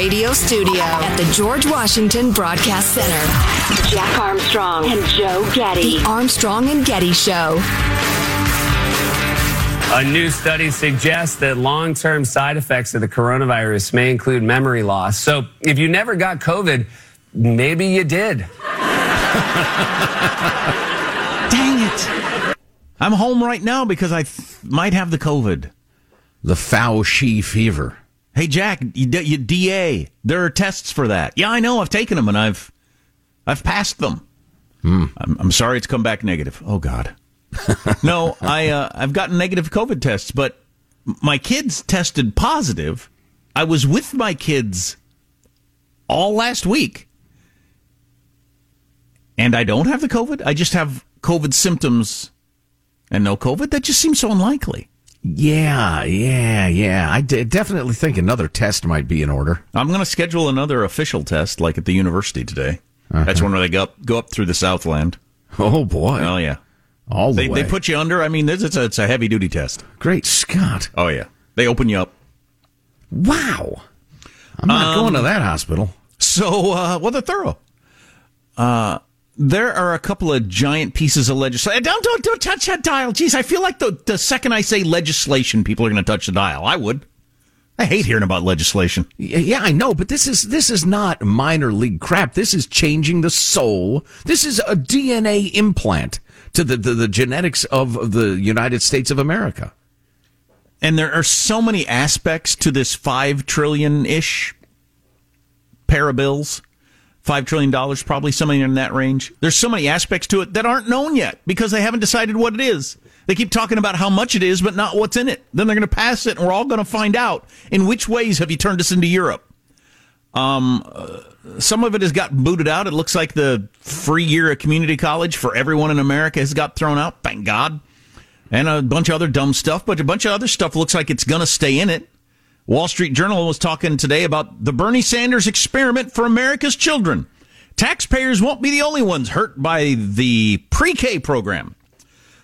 radio studio at the George Washington Broadcast Center. Jack Armstrong and Joe Getty. The Armstrong and Getty Show. A new study suggests that long term side effects of the coronavirus may include memory loss. So if you never got COVID, maybe you did. Dang it. I'm home right now because I th- might have the COVID. The Fauci fever. Hey, Jack, you, you DA, there are tests for that. Yeah, I know. I've taken them and I've, I've passed them. Hmm. I'm, I'm sorry it's come back negative. Oh, God. no, I, uh, I've gotten negative COVID tests, but my kids tested positive. I was with my kids all last week. And I don't have the COVID. I just have COVID symptoms and no COVID. That just seems so unlikely. Yeah, yeah, yeah. I d- definitely think another test might be in order. I'm going to schedule another official test, like at the university today. Uh-huh. That's when they go up, go up through the Southland. Oh boy! Oh yeah, all the they, way. They put you under. I mean, it's, it's a, it's a heavy duty test. Great Scott! Oh yeah, they open you up. Wow! I'm not Um, going to that hospital. So, uh, well, they're thorough. Uh, there are a couple of giant pieces of legislation. Don't, don't, don't touch that dial. Jeez, I feel like the, the second I say legislation, people are going to touch the dial. I would. I hate hearing about legislation. Yeah, I know, but this is this is not minor league crap. This is changing the soul. This is a DNA implant to the, the, the genetics of the United States of America. And there are so many aspects to this five trillion ish pair of bills. Five trillion dollars, probably something in that range. There's so many aspects to it that aren't known yet because they haven't decided what it is. They keep talking about how much it is, but not what's in it. Then they're going to pass it, and we're all going to find out in which ways have you turned us into Europe. Um, uh, some of it has got booted out. It looks like the free year of community college for everyone in America has got thrown out. Thank God and a bunch of other dumb stuff, but a bunch of other stuff looks like it's going to stay in it. Wall Street Journal was talking today about the Bernie Sanders experiment for America's children. Taxpayers won't be the only ones hurt by the pre K program.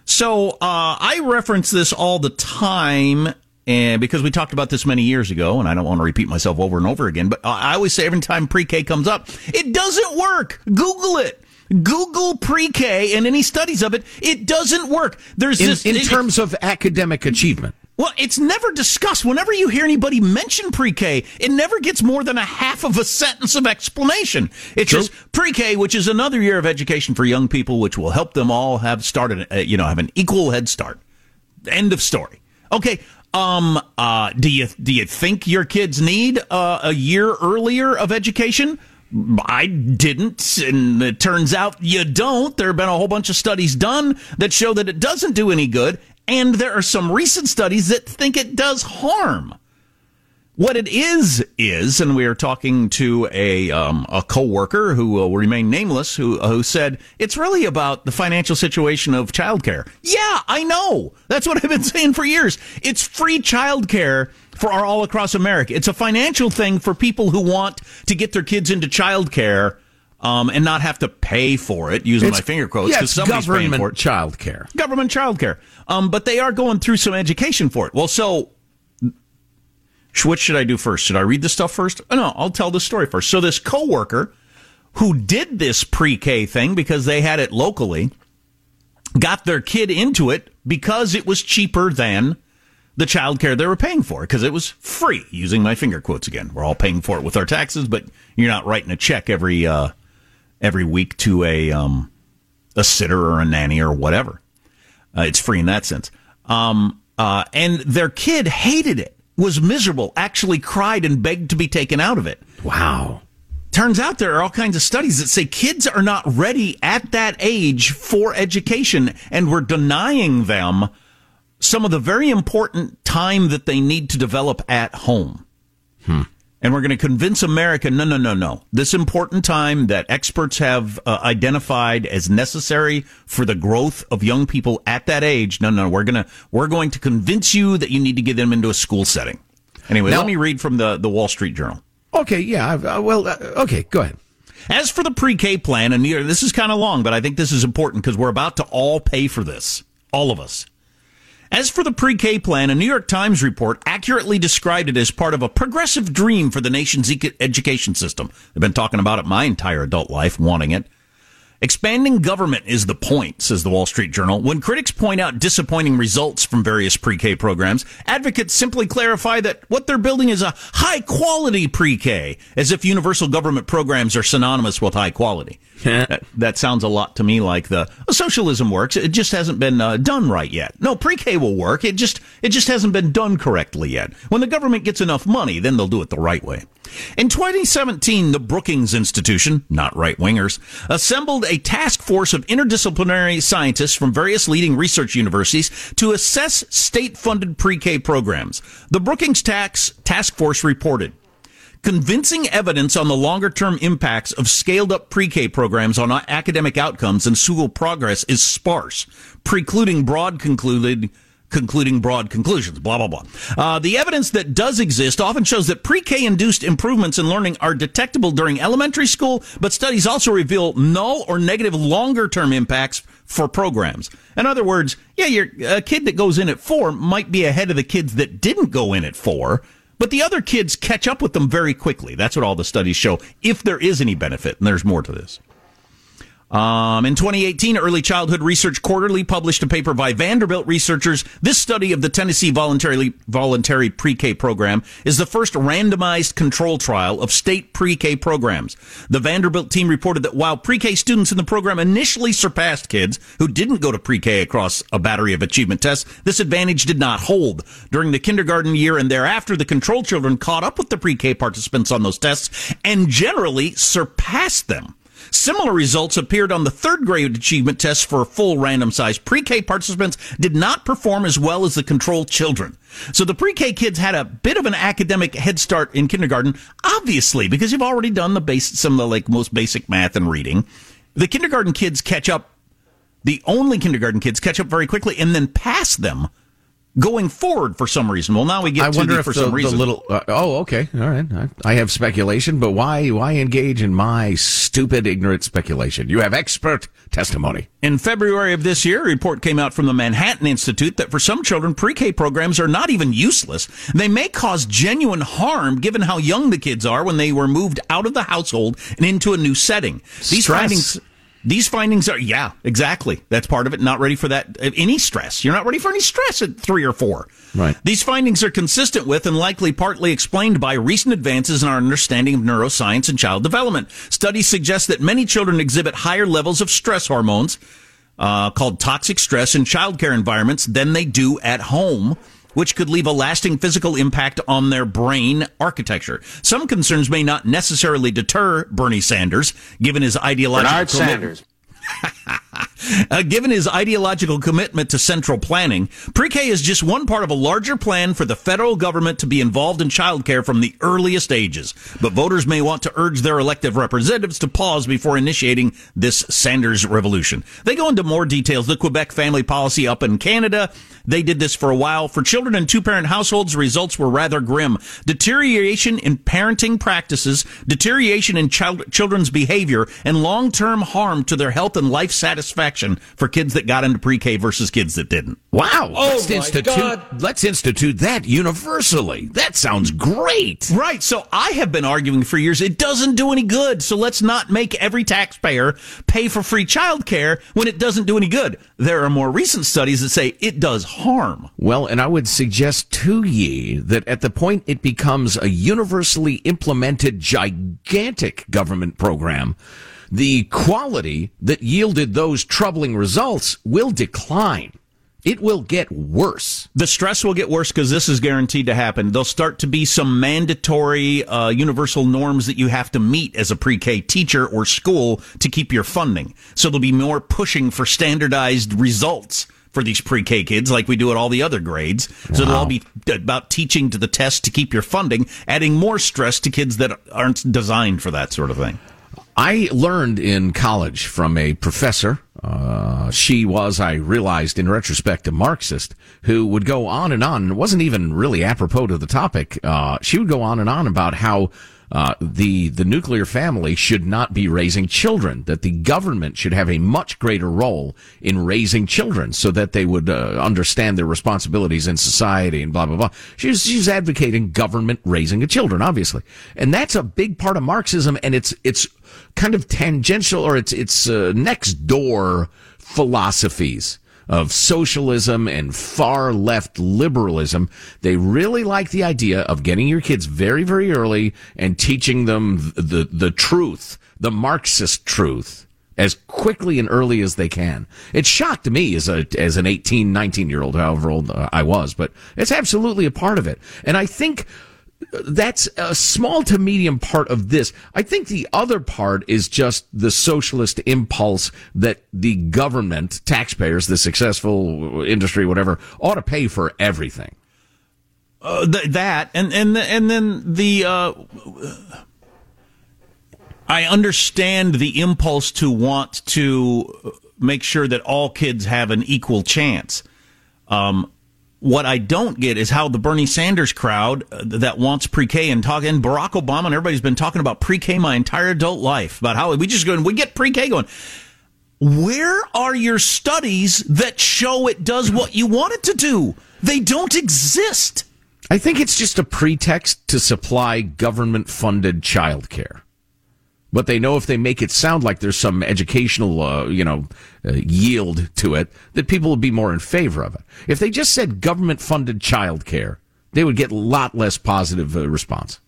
So uh, I reference this all the time. And because we talked about this many years ago, and I don't want to repeat myself over and over again, but I always say every time pre-K comes up, it doesn't work. Google it. Google pre-K and any studies of it. It doesn't work. There's In, this in it- terms of academic achievement. Well, it's never discussed. Whenever you hear anybody mention pre-K, it never gets more than a half of a sentence of explanation. It's True. just pre-K, which is another year of education for young people, which will help them all have started, uh, you know, have an equal head start. End of story. Okay. Um. Uh. Do you do you think your kids need uh, a year earlier of education? I didn't, and it turns out you don't. There have been a whole bunch of studies done that show that it doesn't do any good, and there are some recent studies that think it does harm. What it is is, and we are talking to a um, a coworker who will remain nameless, who who said it's really about the financial situation of childcare. Yeah, I know. That's what I've been saying for years. It's free childcare for all across America. It's a financial thing for people who want to get their kids into childcare um, and not have to pay for it. Using my finger quotes because it's somebody's paying government for it child care. government childcare. Um, but they are going through some education for it. Well, so what should I do first? Should I read the stuff first? Oh, no, I'll tell the story first. So this coworker who did this pre-K thing because they had it locally got their kid into it because it was cheaper than the child care they were paying for because it was free using my finger quotes again we're all paying for it with our taxes but you're not writing a check every uh every week to a um a sitter or a nanny or whatever uh, it's free in that sense um uh and their kid hated it was miserable actually cried and begged to be taken out of it Wow. turns out there are all kinds of studies that say kids are not ready at that age for education and we're denying them some of the very important time that they need to develop at home. And we're going to convince America no, no, no, no. This important time that experts have uh, identified as necessary for the growth of young people at that age. No, no, we're going to we're going to convince you that you need to get them into a school setting. Anyway, Now- let me read from the the Wall Street Journal. Okay, yeah. I've- Uh, well, uh, okay, go ahead. As for the pre-K plan, and this is kind of long, but I think this is important because we're about to all pay for this, all of us. As for the pre K plan, a New York Times report accurately described it as part of a progressive dream for the nation's education system. I've been talking about it my entire adult life, wanting it. Expanding government is the point, says the Wall Street Journal. When critics point out disappointing results from various pre-K programs, advocates simply clarify that what they're building is a high quality pre-K, as if universal government programs are synonymous with high quality. that, that, sounds a lot to me like the socialism works. It just hasn't been uh, done right yet. No, pre-K will work. It just it just hasn't been done correctly yet. When the government gets enough money, then they'll do it the right way. In 2017, the Brookings Institution, not right wingers, assembled a task force of interdisciplinary scientists from various leading research universities to assess state funded pre K programs. The Brookings Tax Task Force reported convincing evidence on the longer term impacts of scaled up pre K programs on academic outcomes and school progress is sparse, precluding broad concluded concluding broad conclusions, blah, blah, blah. Uh, the evidence that does exist often shows that pre-K induced improvements in learning are detectable during elementary school, but studies also reveal null or negative longer term impacts for programs. In other words, yeah, your a kid that goes in at four might be ahead of the kids that didn't go in at four, but the other kids catch up with them very quickly. That's what all the studies show, if there is any benefit, and there's more to this. Um, in 2018, Early Childhood Research Quarterly published a paper by Vanderbilt researchers. This study of the Tennessee voluntary, voluntary pre-K program is the first randomized control trial of state pre-K programs. The Vanderbilt team reported that while pre-K students in the program initially surpassed kids who didn't go to pre-K across a battery of achievement tests, this advantage did not hold. During the kindergarten year and thereafter, the control children caught up with the pre-K participants on those tests and generally surpassed them. Similar results appeared on the third grade achievement test for full random size pre-K participants did not perform as well as the control children. So the pre-K kids had a bit of an academic head start in kindergarten, obviously, because you've already done the base, some of the like most basic math and reading. The kindergarten kids catch up, the only kindergarten kids catch up very quickly and then pass them going forward for some reason. Well, now we get I wonder if for the, some reason. little. Uh, oh, okay, all right. I, I, have speculation, but why? Why engage in my stupid, ignorant speculation? You have expert testimony. In February of this year, a report came out from the Manhattan Institute that for some children, pre-K programs are not even useless. They may cause genuine harm given how young the kids are when they were moved out of the household and into a new setting. These Stress. findings these findings are, yeah, exactly. That's part of it. Not ready for that, any stress. You're not ready for any stress at three or four. Right. These findings are consistent with and likely partly explained by recent advances in our understanding of neuroscience and child development. Studies suggest that many children exhibit higher levels of stress hormones, uh, called toxic stress in childcare environments than they do at home which could leave a lasting physical impact on their brain architecture. Some concerns may not necessarily deter Bernie Sanders, given his ideological Bernard Sanders. uh, given his ideological commitment to central planning, pre-K is just one part of a larger plan for the federal government to be involved in childcare from the earliest ages. But voters may want to urge their elected representatives to pause before initiating this Sanders revolution. They go into more details. The Quebec family policy up in Canada. They did this for a while. For children in two-parent households, results were rather grim. Deterioration in parenting practices, deterioration in child, children's behavior, and long-term harm to their health and life satisfaction for kids that got into pre-K versus kids that didn't. Wow. Oh let's my institute God. let's institute that universally. That sounds great. Right. So I have been arguing for years it doesn't do any good. So let's not make every taxpayer pay for free childcare when it doesn't do any good. There are more recent studies that say it does harm. Well, and I would suggest to ye that at the point it becomes a universally implemented gigantic government program, the quality that yielded those troubling results will decline. It will get worse. The stress will get worse because this is guaranteed to happen. There'll start to be some mandatory uh, universal norms that you have to meet as a pre-K teacher or school to keep your funding. So there'll be more pushing for standardized results for these pre-K kids like we do at all the other grades. So it'll all be about teaching to the test to keep your funding, adding more stress to kids that aren't designed for that sort of thing. I learned in college from a professor. Uh, she was, I realized in retrospect, a Marxist who would go on and on. It wasn't even really apropos to the topic. Uh, she would go on and on about how uh, the the nuclear family should not be raising children. That the government should have a much greater role in raising children, so that they would uh, understand their responsibilities in society and blah blah blah. She's she's advocating government raising of children, obviously, and that's a big part of Marxism, and it's it's kind of tangential or it's it's uh, next door philosophies of socialism and far left liberalism. They really like the idea of getting your kids very, very early and teaching them the, the truth, the Marxist truth as quickly and early as they can. It shocked me as a as an 18, 19 year old, however old I was, but it's absolutely a part of it. And I think that's a small to medium part of this. I think the other part is just the socialist impulse that the government, taxpayers, the successful industry, whatever, ought to pay for everything. Uh, th- that and and and then the. Uh, I understand the impulse to want to make sure that all kids have an equal chance. Um, what I don't get is how the Bernie Sanders crowd uh, that wants pre-K and talking and Barack Obama and everybody's been talking about pre-K my entire adult life about how we just go and we get pre-K going. Where are your studies that show it does what you want it to do? They don't exist. I think it's just a pretext to supply government funded childcare but they know if they make it sound like there's some educational, uh, you know, uh, yield to it, that people would be more in favor of it. If they just said government funded childcare, they would get a lot less positive uh, response.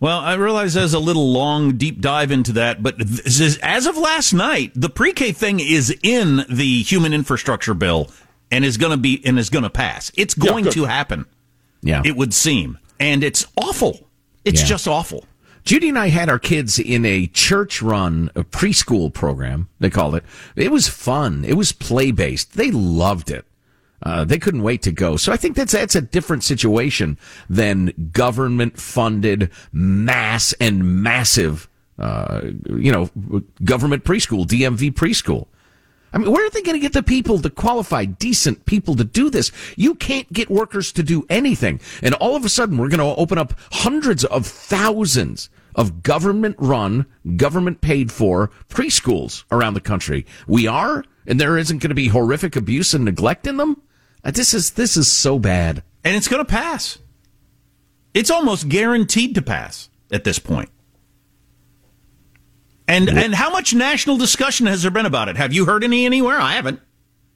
Well, I realize there's a little long, deep dive into that, but is, as of last night, the pre-K thing is in the human infrastructure bill and is going to be and is going to pass. It's going yeah, to happen. Yeah, it would seem, and it's awful. It's yeah. just awful. Judy and I had our kids in a church run a preschool program, they called it. It was fun. It was play based. They loved it. Uh, they couldn't wait to go. So I think that's that's a different situation than government funded mass and massive, uh, you know, government preschool, DMV preschool. I mean, where are they going to get the people, the qualified, decent people to do this? You can't get workers to do anything. And all of a sudden, we're going to open up hundreds of thousands of government run, government paid for preschools around the country. We are, and there isn't going to be horrific abuse and neglect in them. Uh, this is, this is so bad. And it's going to pass. It's almost guaranteed to pass at this point. And and how much national discussion has there been about it? Have you heard any anywhere? I haven't.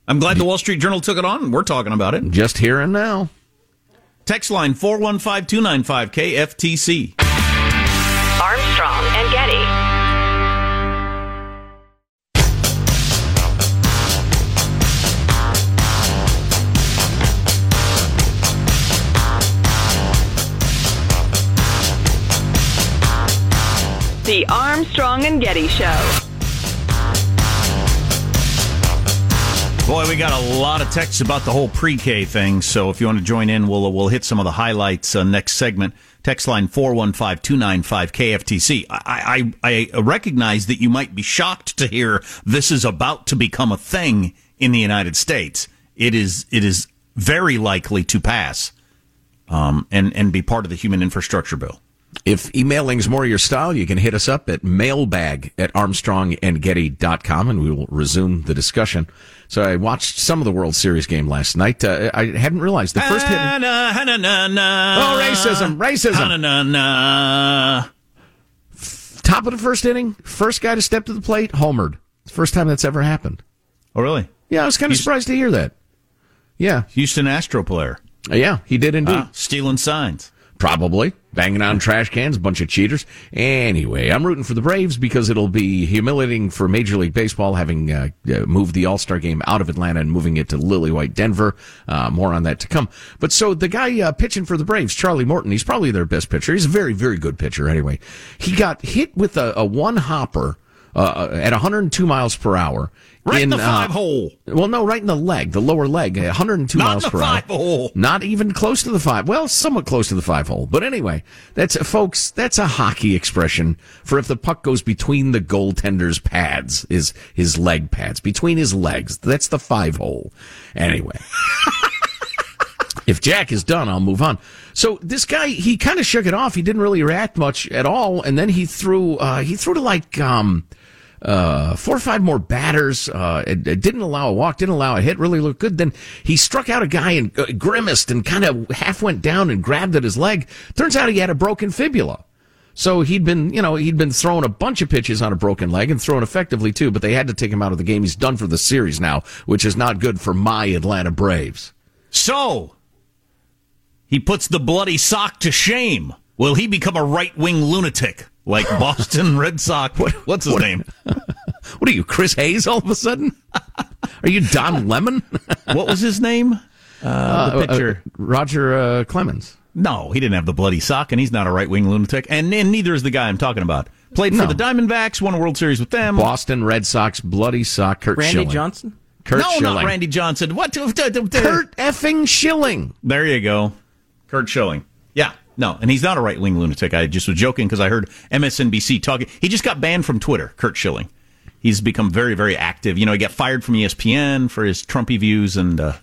I'm glad the Wall Street Journal took it on and we're talking about it. Just here and now. Text line 415 295 KFTC. Armstrong and Getty. The Armstrong and Getty Show. Boy, we got a lot of texts about the whole pre-K thing. So if you want to join in, we'll we'll hit some of the highlights uh, next segment. Text line 415-295-KFTC. I, I, I recognize that you might be shocked to hear this is about to become a thing in the United States. It is it is very likely to pass um, and and be part of the human infrastructure bill. If emailing's more your style, you can hit us up at mailbag at armstrongandgetty.com and we will resume the discussion. So I watched some of the World Series game last night. Uh, I hadn't realized the first hit. Oh, racism, racism. Top of the first inning, first guy to step to the plate, homered. First time that's ever happened. Oh, really? Yeah, I was kind of surprised to hear that. Yeah. Houston Astro player. Uh, yeah, he did indeed. Ah, stealing signs. Probably. Banging on trash cans, bunch of cheaters. Anyway, I'm rooting for the Braves because it'll be humiliating for Major League Baseball having uh, uh, moved the All Star game out of Atlanta and moving it to Lily White, Denver. Uh, more on that to come. But so the guy uh, pitching for the Braves, Charlie Morton, he's probably their best pitcher. He's a very, very good pitcher anyway. He got hit with a, a one hopper uh, at 102 miles per hour Right in the five uh, hole. Well, no, right in the leg, the lower leg, 102 Not miles per hour. Hole. Not even close to the five. Well, somewhat close to the five hole. But anyway, that's folks. That's a hockey expression for if the puck goes between the goaltender's pads, his his leg pads, between his legs. That's the five hole. Anyway. if Jack is done, I'll move on. So this guy, he kind of shook it off. He didn't really react much at all, and then he threw uh, he threw to like um, uh, four or five more batters. Uh, it, it, didn't allow a walk, didn't allow a hit. Really looked good. Then he struck out a guy and uh, grimaced and kind of half went down and grabbed at his leg. Turns out he had a broken fibula. So he'd been, you know, he'd been throwing a bunch of pitches on a broken leg and thrown effectively too, but they had to take him out of the game. He's done for the series now, which is not good for my Atlanta Braves. So he puts the bloody sock to shame. Will he become a right wing lunatic like Boston Red Sox? What, what's his what, name? What are you, Chris Hayes? All of a sudden, are you Don Lemon? what was his name? Uh, the uh, pitcher, uh, Roger uh, Clemens. No, he didn't have the bloody sock, and he's not a right wing lunatic, and, and neither is the guy I'm talking about. Played for the Diamondbacks, won a World Series with them. Boston Red Sox bloody sock. Curt Schilling. Randy Schilling. Johnson. Curt no, Schilling. not Randy Johnson. What? Curt effing Schilling. There you go. Curt Schilling. Yeah. No, and he's not a right wing lunatic. I just was joking because I heard MSNBC talking. He just got banned from Twitter, Curt Schilling. He's become very, very active. You know, he got fired from ESPN for his Trumpy views, and uh,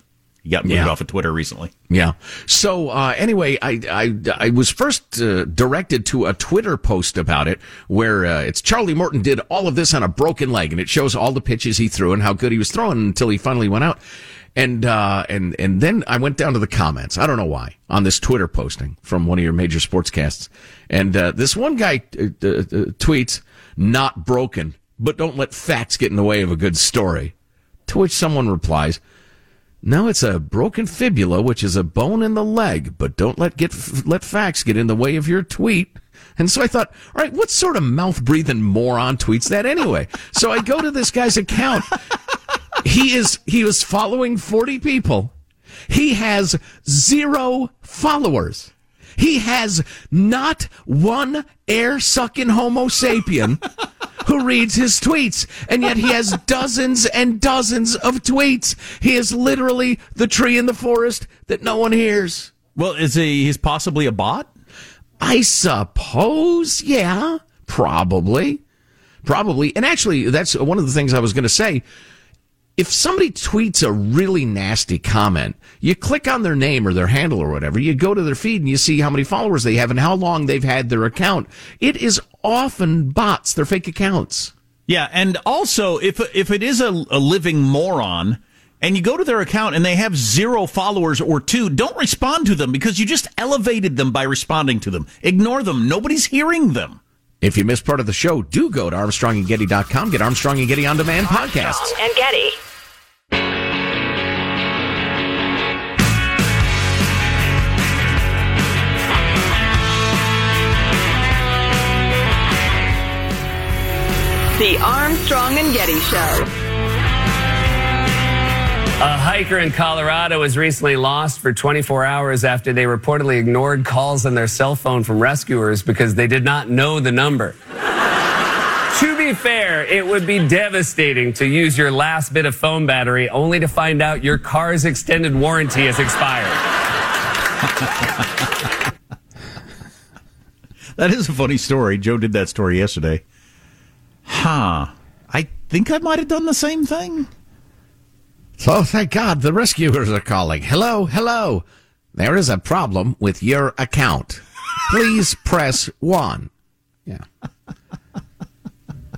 he got moved yeah. off of Twitter recently. Yeah. So uh, anyway, I, I I was first uh, directed to a Twitter post about it where uh, it's Charlie Morton did all of this on a broken leg, and it shows all the pitches he threw and how good he was throwing until he finally went out. And uh, and and then I went down to the comments. I don't know why on this Twitter posting from one of your major sportscasts, and uh, this one guy uh, tweets, "Not broken, but don't let facts get in the way of a good story." To which someone replies. No, it's a broken fibula, which is a bone in the leg, but don't let get let facts get in the way of your tweet. And so I thought, all right, what sort of mouth breathing moron tweets that anyway? So I go to this guy's account. He is he was following 40 people. He has zero followers. He has not one air sucking Homo sapien who reads his tweets, and yet he has dozens and dozens of tweets. He is literally the tree in the forest that no one hears. Well, is he? He's possibly a bot. I suppose. Yeah, probably, probably. And actually, that's one of the things I was going to say if somebody tweets a really nasty comment, you click on their name or their handle or whatever, you go to their feed and you see how many followers they have and how long they've had their account. It is often bots, they're fake accounts. Yeah, and also if if it is a, a living moron and you go to their account and they have zero followers or two, don't respond to them because you just elevated them by responding to them. Ignore them. Nobody's hearing them. If you missed part of the show, do go to ArmstrongandGetty.com. Get Armstrong and Getty on demand podcasts. Armstrong and Getty. The Armstrong and Getty Show. A hiker in Colorado was recently lost for 24 hours after they reportedly ignored calls on their cell phone from rescuers because they did not know the number. to be fair, it would be devastating to use your last bit of phone battery only to find out your car's extended warranty has expired. that is a funny story. Joe did that story yesterday. Huh. I think I might have done the same thing. So thank God the rescuers are calling. Hello, hello. There is a problem with your account. Please press one. Yeah.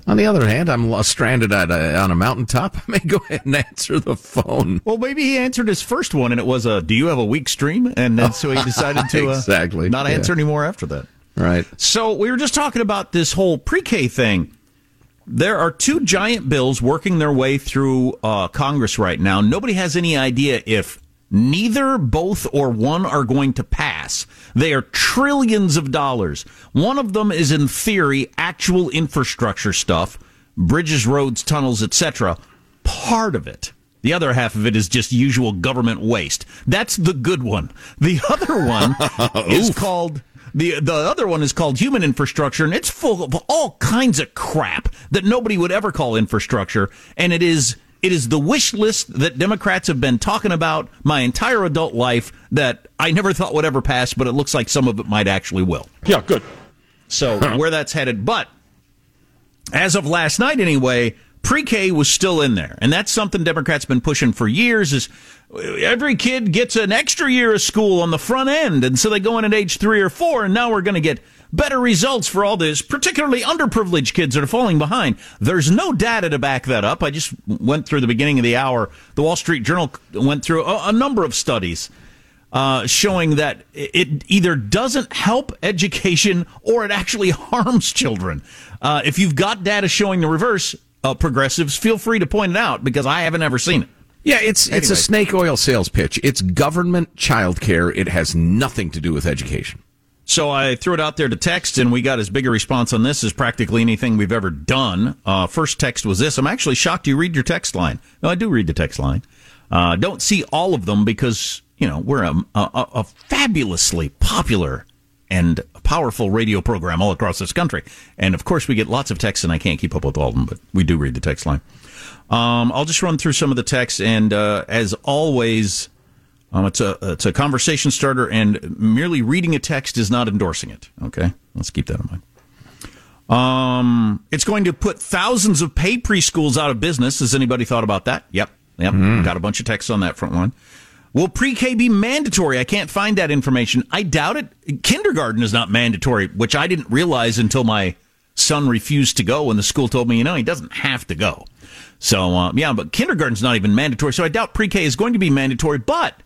On the other hand, I'm stranded at a, on a mountaintop. I may go ahead and answer the phone. Well, maybe he answered his first one, and it was a "Do you have a weak stream?" And then, so he decided to uh, exactly not answer yeah. anymore after that. Right. So we were just talking about this whole pre-K thing. There are two giant bills working their way through uh, Congress right now. Nobody has any idea if neither, both, or one are going to pass. They are trillions of dollars. One of them is, in theory, actual infrastructure stuff bridges, roads, tunnels, etc. Part of it. The other half of it is just usual government waste. That's the good one. The other one is called the the other one is called human infrastructure, and it's full of all kinds of crap that nobody would ever call infrastructure, and it is it is the wish list that Democrats have been talking about my entire adult life that I never thought would ever pass, but it looks like some of it might actually will. Yeah, good. So where that's headed, but as of last night anyway, pre-K was still in there, and that's something Democrats been pushing for years. Is every kid gets an extra year of school on the front end, and so they go in at age three or four, and now we're going to get better results for all this, particularly underprivileged kids that are falling behind. There's no data to back that up. I just went through the beginning of the hour. The Wall Street Journal went through a, a number of studies uh, showing that it either doesn't help education or it actually harms children. Uh, if you've got data showing the reverse, uh, progressives, feel free to point it out because I haven't ever seen it. Yeah, it's anyway. it's a snake oil sales pitch. It's government child care. It has nothing to do with education. So I threw it out there to text, and we got as big a response on this as practically anything we've ever done. Uh, first text was this. I'm actually shocked you read your text line. No, I do read the text line. Uh, don't see all of them because you know we're a, a, a fabulously popular and powerful radio program all across this country. And of course, we get lots of texts, and I can't keep up with all of them, but we do read the text line. Um, I'll just run through some of the texts, and uh, as always, um, it's a it's a conversation starter, and merely reading a text is not endorsing it. Okay, let's keep that in mind. Um, it's going to put thousands of pay preschools out of business. Has anybody thought about that? Yep, yep. Mm. Got a bunch of texts on that front one. Will pre-K be mandatory? I can't find that information. I doubt it. Kindergarten is not mandatory, which I didn't realize until my son refused to go when the school told me, you know, he doesn't have to go. So, uh, yeah, but kindergarten's not even mandatory. So I doubt pre-K is going to be mandatory, but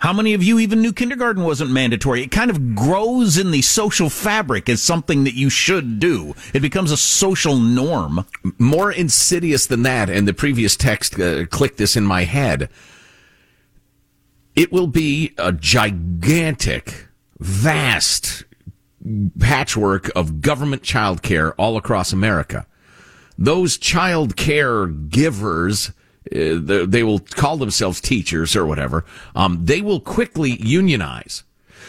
how many of you even knew kindergarten wasn't mandatory? It kind of grows in the social fabric as something that you should do. It becomes a social norm. More insidious than that, and the previous text uh, clicked this in my head. It will be a gigantic, vast patchwork of government child care all across America. Those child care givers, uh, they will call themselves teachers or whatever, um, they will quickly unionize.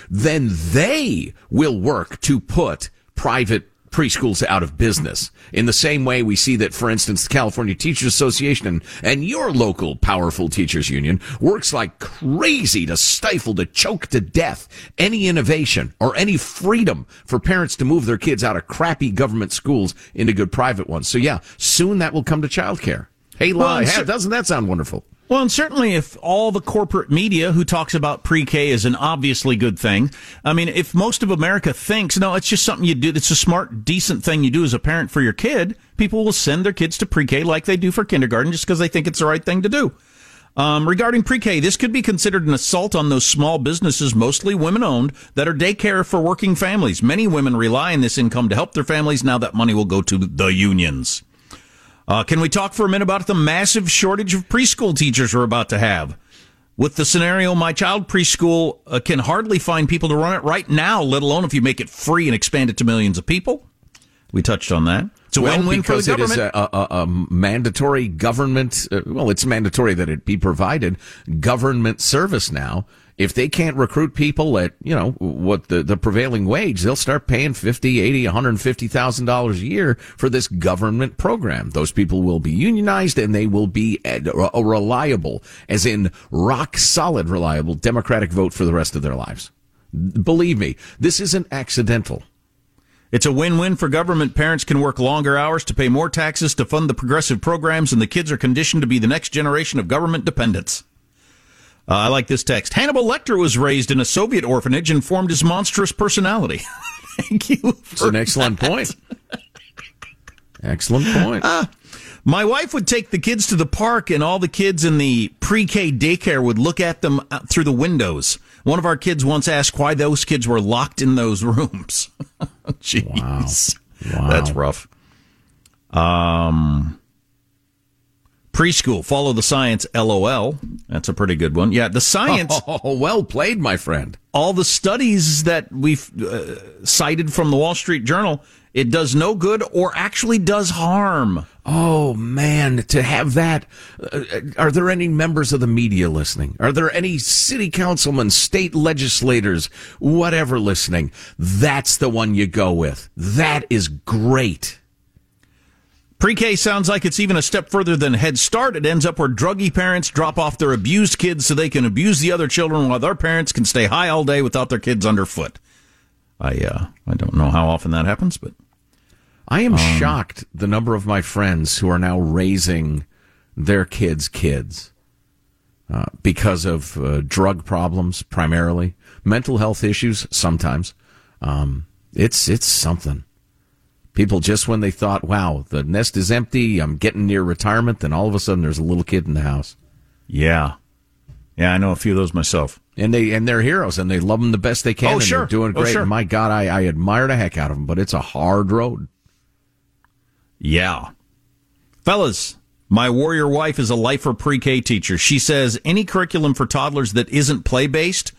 Then they will work to put private preschools out of business. In the same way we see that, for instance, the California Teachers Association and, and your local powerful teachers union works like crazy to stifle, to choke to death any innovation or any freedom for parents to move their kids out of crappy government schools into good private ones. So yeah, soon that will come to childcare. Hey, lie. Well, doesn't that sound wonderful? Well, and certainly if all the corporate media who talks about pre-K is an obviously good thing, I mean, if most of America thinks, no, it's just something you do, it's a smart, decent thing you do as a parent for your kid, people will send their kids to pre-K like they do for kindergarten just because they think it's the right thing to do. Um, regarding pre-K, this could be considered an assault on those small businesses, mostly women-owned, that are daycare for working families. Many women rely on this income to help their families. Now that money will go to the unions. Uh, can we talk for a minute about the massive shortage of preschool teachers we're about to have? With the scenario, my child preschool uh, can hardly find people to run it right now, let alone if you make it free and expand it to millions of people. We touched on that. It's a well, win-win because for the government. it is a, a, a mandatory government. Uh, well, it's mandatory that it be provided government service now if they can't recruit people at, you know, what the, the prevailing wage, they'll start paying 50, 80, 150,000 dollars a year for this government program. Those people will be unionized and they will be a reliable, as in rock solid reliable Democratic vote for the rest of their lives. Believe me, this isn't accidental. It's a win-win for government. Parents can work longer hours to pay more taxes to fund the progressive programs, and the kids are conditioned to be the next generation of government dependents. Uh, I like this text. Hannibal Lecter was raised in a Soviet orphanage and formed his monstrous personality. Thank you. It's an excellent that. point. excellent point. Uh, my wife would take the kids to the park, and all the kids in the pre K daycare would look at them through the windows. One of our kids once asked why those kids were locked in those rooms. Jeez. Wow. wow. That's rough. Um, Preschool, follow the science, lol. That's a pretty good one. Yeah, the science. Oh, well played, my friend. All the studies that we've uh, cited from the Wall Street Journal, it does no good or actually does harm. Oh, man, to have that. Uh, are there any members of the media listening? Are there any city councilmen, state legislators, whatever listening? That's the one you go with. That is great. Pre-K sounds like it's even a step further than Head Start. It ends up where druggy parents drop off their abused kids so they can abuse the other children while their parents can stay high all day without their kids underfoot. I uh, I don't know how often that happens, but I am um, shocked the number of my friends who are now raising their kids' kids uh, because of uh, drug problems, primarily mental health issues. Sometimes um, it's it's something. People just when they thought, "Wow, the nest is empty. I'm getting near retirement," then all of a sudden there's a little kid in the house. Yeah, yeah, I know a few of those myself. And they and they're heroes, and they love them the best they can. Oh, and sure, they're doing oh, great. Oh, sure. My God, I, I admire the heck out of them, but it's a hard road. Yeah, fellas, my warrior wife is a lifer pre-K teacher. She says any curriculum for toddlers that isn't play-based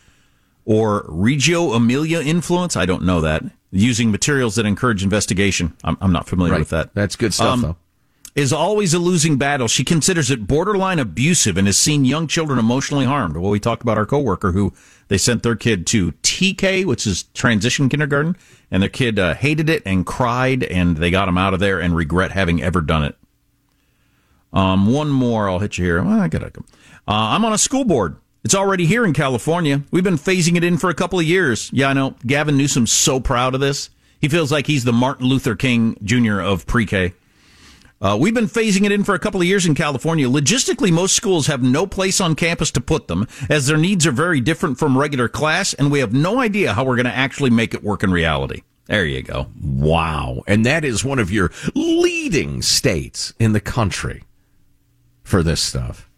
or Reggio Emilia influence, I don't know that, using materials that encourage investigation. I'm, I'm not familiar right. with that. That's good stuff, um, though. Is always a losing battle. She considers it borderline abusive and has seen young children emotionally harmed. Well, we talked about our coworker who they sent their kid to TK, which is transition kindergarten, and their kid uh, hated it and cried, and they got him out of there and regret having ever done it. Um, one more, I'll hit you here. Well, I gotta. Uh, I'm on a school board. It's already here in California. We've been phasing it in for a couple of years. Yeah, I know. Gavin Newsom's so proud of this. He feels like he's the Martin Luther King Jr. of pre-K. Uh, we've been phasing it in for a couple of years in California. Logistically, most schools have no place on campus to put them, as their needs are very different from regular class, and we have no idea how we're going to actually make it work in reality. There you go. Wow. And that is one of your leading states in the country for this stuff.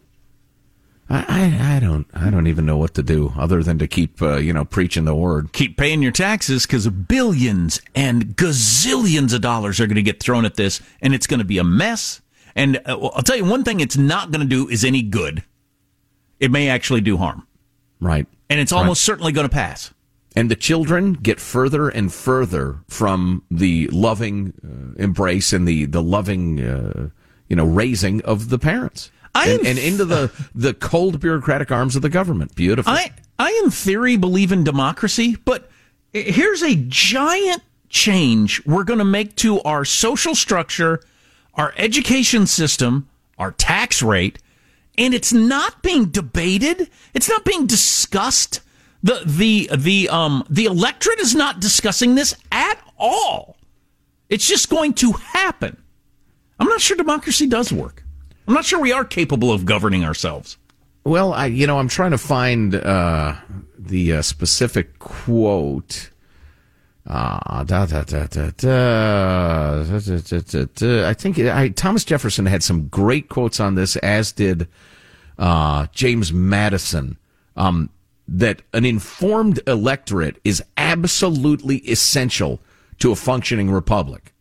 I, I, I, don't I don't even know what to do other than to keep uh, you know preaching the word. Keep paying your taxes because billions and gazillions of dollars are going to get thrown at this, and it's going to be a mess. And uh, I'll tell you one thing: it's not going to do is any good. It may actually do harm. Right. And it's almost right. certainly going to pass. And the children get further and further from the loving uh, embrace and the the loving uh, you know raising of the parents and, and, into the, the cold bureaucratic arms of the government. Beautiful. I, I, in theory, believe in democracy, but here's a giant change we're going to make to our social structure, our education system, our tax rate, and it's not being debated. It's not being discussed. The the the um the electorate is not discussing this at all. It's just going to happen. I'm not sure democracy does work. I'm not sure we are capable of governing ourselves. Well, I you know I'm trying to find uh, the uh, specific quote. I think I, Thomas Jefferson had some great quotes on this, as did uh, James Madison. Um, that an informed electorate is absolutely essential to a functioning republic.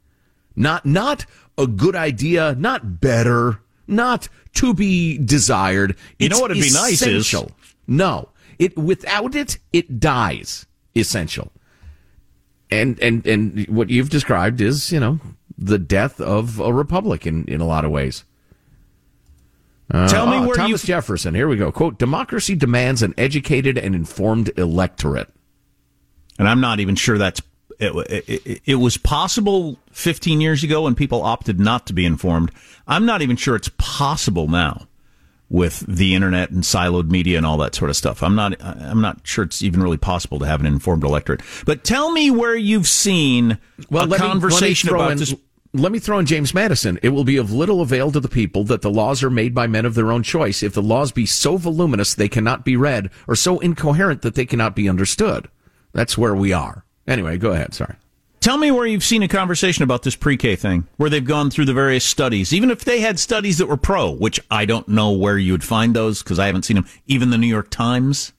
Not not a good idea, not better, not to be desired. You know what would be nice is no. It without it, it dies. Essential. And and and what you've described is, you know, the death of a republic in, in a lot of ways. Uh, Tell me where Thomas Jefferson. Here we go. Quote: Democracy demands an educated and informed electorate. And I'm not even sure that's it, it, it, was possible 15 years ago when people opted not to be informed. I'm not even sure it's possible now with the internet and siloed media and all that sort of stuff. I'm not I'm not sure it's even really possible to have an informed electorate. But tell me where you've seen well, a conversation me, about in, this. Let me throw in James Madison. It will be of little avail to the people that the laws are made by men of their own choice if the laws be so voluminous they cannot be read or so incoherent that they cannot be understood. That's where we are. Anyway, go ahead. Sorry. Tell me where you've seen a conversation about this pre-K thing, where they've gone through the various studies, even if they had studies that were pro, which I don't know where you would find those because I haven't seen them. Even the New York Times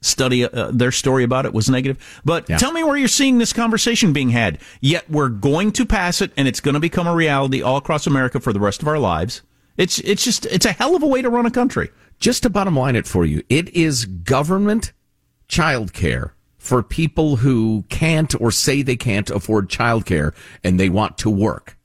study, uh, their story about it was negative. But yeah. tell me where you're seeing this conversation being had. Yet we're going to pass it, and it's going to become a reality all across America for the rest of our lives. It's it's just it's a hell of a way to run a country. Just to bottom line it for you, it is government child care for people who can't or say they can't afford childcare and they want to work.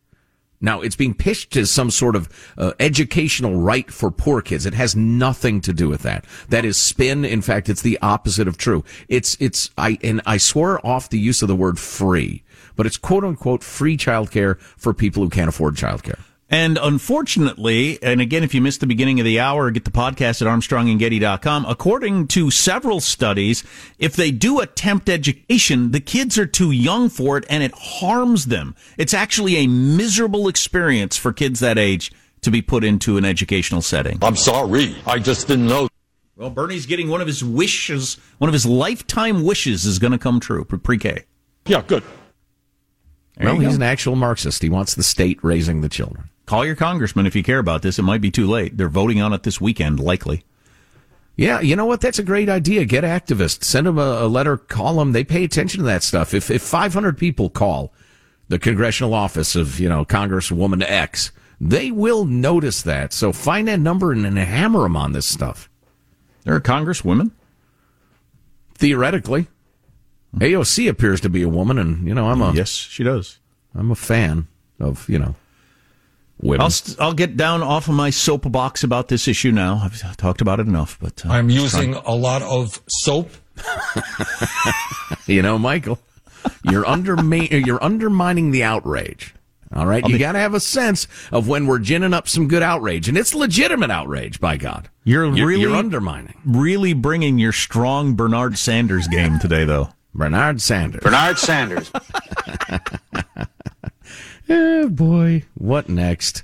Now, it's being pitched as some sort of uh, educational right for poor kids. It has nothing to do with that. That is spin. In fact, it's the opposite of true. It's, it's, I, and I swear off the use of the word free, but it's quote unquote free childcare for people who can't afford childcare. And unfortunately, and again, if you missed the beginning of the hour, get the podcast at armstrongandgetty.com. According to several studies, if they do attempt education, the kids are too young for it and it harms them. It's actually a miserable experience for kids that age to be put into an educational setting. I'm sorry. I just didn't know. Well, Bernie's getting one of his wishes, one of his lifetime wishes is going to come true for pre-K. Yeah, good. There well, he's an actual Marxist. He wants the state raising the children. Call your congressman if you care about this. It might be too late. They're voting on it this weekend, likely. Yeah, you know what? That's a great idea. Get activists. Send them a, a letter. Call them. They pay attention to that stuff. If if 500 people call the congressional office of you know Congresswoman X, they will notice that. So find that number and, and hammer them on this stuff. They're a congresswoman. Theoretically, hmm. AOC appears to be a woman, and you know I'm a yes, she does. I'm a fan of you know women. I'll, st- I'll get down off of my soapbox about this issue now. I've talked about it enough, but uh, I'm using trying... a lot of soap. you know, Michael, you're under you're undermining the outrage. All right, you got to have a sense of when we're ginning up some good outrage, and it's legitimate outrage. By God, you're, you're really you're undermining, really bringing your strong Bernard Sanders game today, though. Bernard Sanders. Bernard Sanders. Oh boy, what next?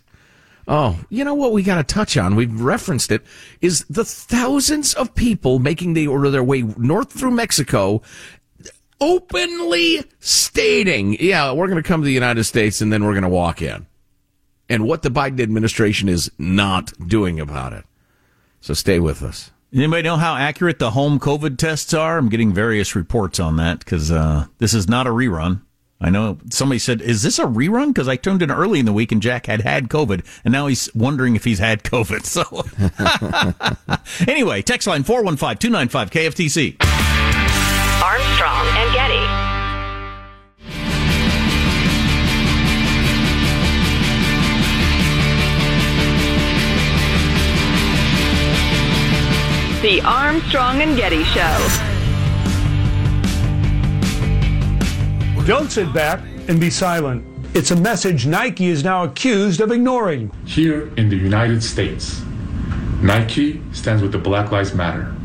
Oh, you know what we got to touch on? We've referenced it. Is the thousands of people making the order their way north through Mexico, openly stating, "Yeah, we're going to come to the United States and then we're going to walk in," and what the Biden administration is not doing about it. So stay with us. Anybody know how accurate the home COVID tests are? I'm getting various reports on that because uh, this is not a rerun. I know somebody said, "Is this a rerun?" Because I tuned in early in the week and Jack had had COVID, and now he's wondering if he's had COVID. So, anyway, text line 415-295 KFTC. Armstrong and Getty. The Armstrong and Getty Show. Don't sit back and be silent. It's a message Nike is now accused of ignoring. Here in the United States, Nike stands with the Black Lives Matter.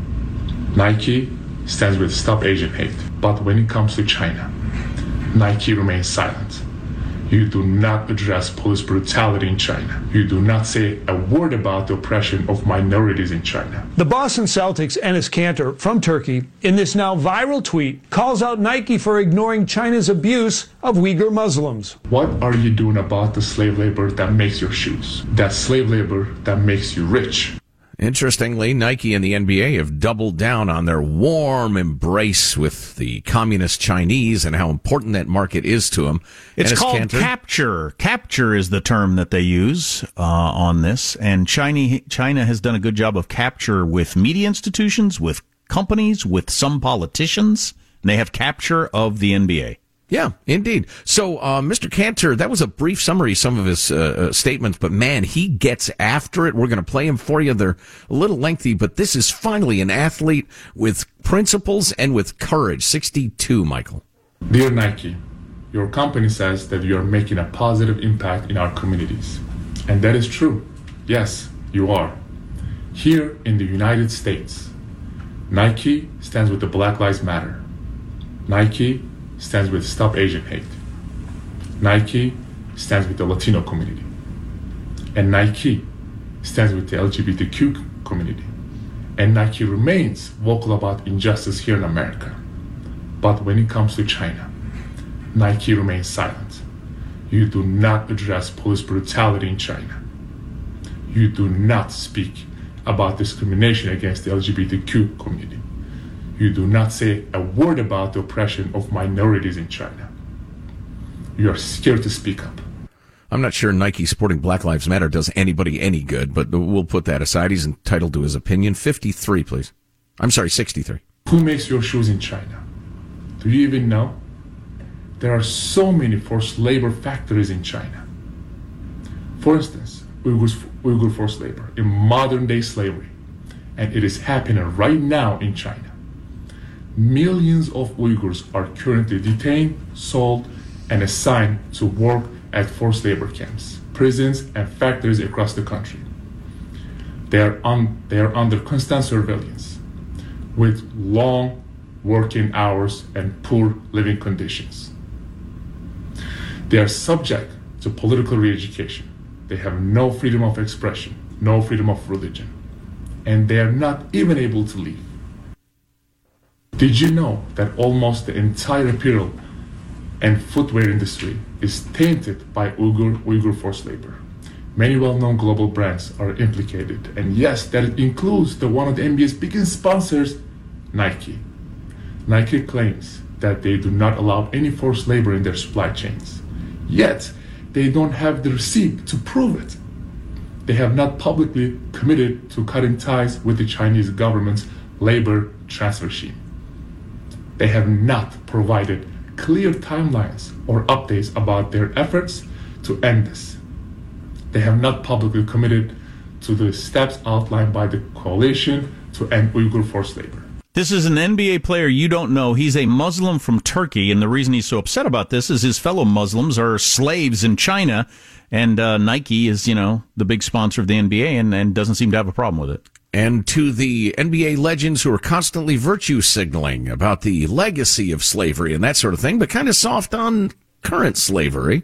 Nike stands with Stop Asian Hate. But when it comes to China, Nike remains silent. You do not address police brutality in China. You do not say a word about the oppression of minorities in China. The Boston Celtics' Enes Kanter from Turkey, in this now viral tweet, calls out Nike for ignoring China's abuse of Uyghur Muslims. What are you doing about the slave labor that makes your shoes? That slave labor that makes you rich? Interestingly, Nike and the NBA have doubled down on their warm embrace with the communist Chinese and how important that market is to them. It's called Kanter. capture. Capture is the term that they use uh, on this, and China China has done a good job of capture with media institutions, with companies, with some politicians. And they have capture of the NBA. Yeah, indeed. So, uh, Mr. Kanter, that was a brief summary, some of his uh, uh, statements, but man, he gets after it. We're going to play him for you. They're a little lengthy, but this is finally an athlete with principles and with courage. 62, Michael. Dear Nike, your company says that you are making a positive impact in our communities. And that is true. Yes, you are. Here in the United States, Nike stands with the Black Lives Matter. Nike stands with Stop Asian Hate. Nike stands with the Latino community. And Nike stands with the LGBTQ community. And Nike remains vocal about injustice here in America. But when it comes to China, Nike remains silent. You do not address police brutality in China. You do not speak about discrimination against the LGBTQ community you do not say a word about the oppression of minorities in China. You are scared to speak up. I'm not sure Nike supporting Black Lives Matter does anybody any good, but we'll put that aside. He's entitled to his opinion. 53, please. I'm sorry, 63. Who makes your shoes in China? Do you even know? There are so many forced labor factories in China. For instance, Uyghurs, Uyghur forced labor in modern day slavery, and it is happening right now in China millions of Uyghurs are currently detained, sold, and assigned to work at forced labor camps. prisons, and factories across the country. They are, un- they are under constant surveillance with long working hours and poor living conditions. They are subject to political re education. They have no freedom of expression, no freedom of religion, and they are not even able to leave. Did you know that almost the entire apparel and footwear industry is tainted by Uyghur, Uyghur forced labor? Many well-known global brands are implicated, and yes, that includes the one of the NBA's biggest sponsors, Nike. Nike claims that they do not allow any forced labor in their supply chains. Yet, they don't have the receipt to prove it. They have not publicly committed to cutting ties with the Chinese government's labor transfer scheme. They have not provided clear timelines or updates about their efforts to end this. They have not publicly committed to the steps outlined by the coalition to end Uyghur forced labor. This is an NBA player you don't know. He's a Muslim from Turkey, and the reason he's so upset about this is his fellow Muslims are slaves in China, and uh, Nike is, you know, the big sponsor of the NBA and, and doesn't seem to have a problem with it. And to the NBA legends who are constantly virtue signaling about the legacy of slavery and that sort of thing, but kind of soft on current slavery.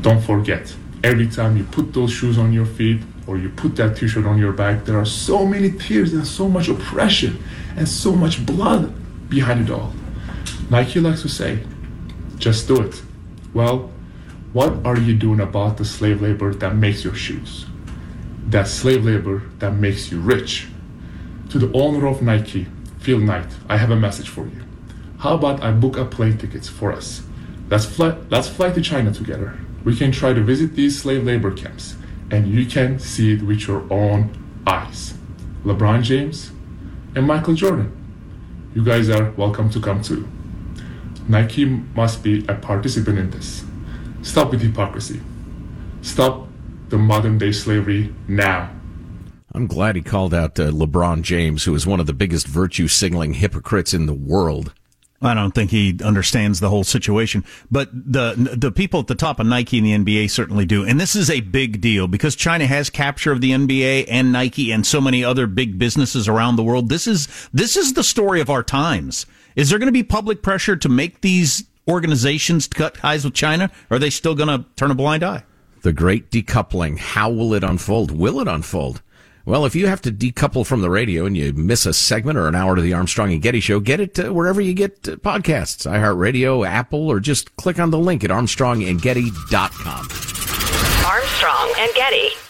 Don't forget, every time you put those shoes on your feet or you put that t shirt on your back, there are so many tears and so much oppression and so much blood behind it all. Nike likes to say, just do it. Well, what are you doing about the slave labor that makes your shoes? That slave labor that makes you rich. To the owner of Nike, Phil Knight, I have a message for you. How about I book a plane tickets for us? Let's fly, let's fly to China together. We can try to visit these slave labor camps, and you can see it with your own eyes. LeBron James and Michael Jordan, you guys are welcome to come too. Nike must be a participant in this. Stop with hypocrisy. Stop the modern day slavery now. I'm glad he called out uh, LeBron James, who is one of the biggest virtue signaling hypocrites in the world. I don't think he understands the whole situation, but the the people at the top of Nike and the NBA certainly do. And this is a big deal because China has capture of the NBA and Nike and so many other big businesses around the world. This is this is the story of our times. Is there going to be public pressure to make these organizations cut ties with China? Or are they still going to turn a blind eye? The great decoupling. How will it unfold? Will it unfold? Well, if you have to decouple from the radio and you miss a segment or an hour to the Armstrong and Getty show, get it uh, wherever you get uh, podcasts, iHeartRadio, Apple, or just click on the link at armstrongandgetty.com. Armstrong and Getty.